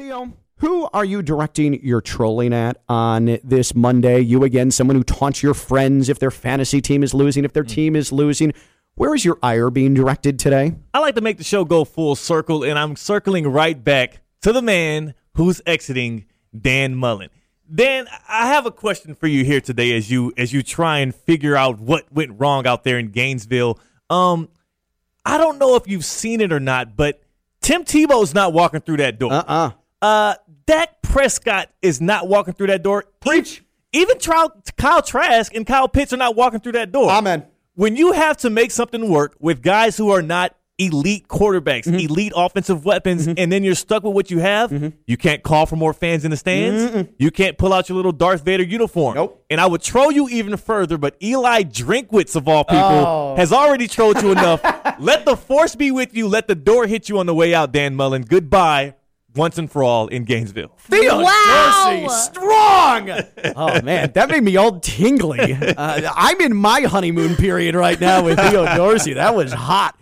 Theo, who are you directing your trolling at on this Monday? You again, someone who taunts your friends if their fantasy team is losing, if their team is losing. Where is your ire being directed today? I like to make the show go full circle, and I'm circling right back to the man who's exiting, Dan Mullen. Dan, I have a question for you here today as you as you try and figure out what went wrong out there in Gainesville. Um, I don't know if you've seen it or not, but Tim Tebow's not walking through that door. Uh-uh. Uh, Dak Prescott is not walking through that door. Preach. Even Kyle, Kyle Trask and Kyle Pitts are not walking through that door. Amen. When you have to make something work with guys who are not elite quarterbacks, Mm-hmm. elite offensive weapons, and then you're stuck with what you have, Mm-hmm. you can't call for more fans in the stands. You can't pull out your little Darth Vader uniform. Nope. And I would troll you even further, but Eli Drinkwitz, of all people, Oh. has already trolled you enough. Let the force be with you. Let the door hit you on the way out, Dan Mullen. Goodbye, once and for all, in Gainesville. Theo Wow. Dorsey, strong. oh man, that made me all tingly. Uh, I'm in my honeymoon period right now with Theo Dorsey. That was hot.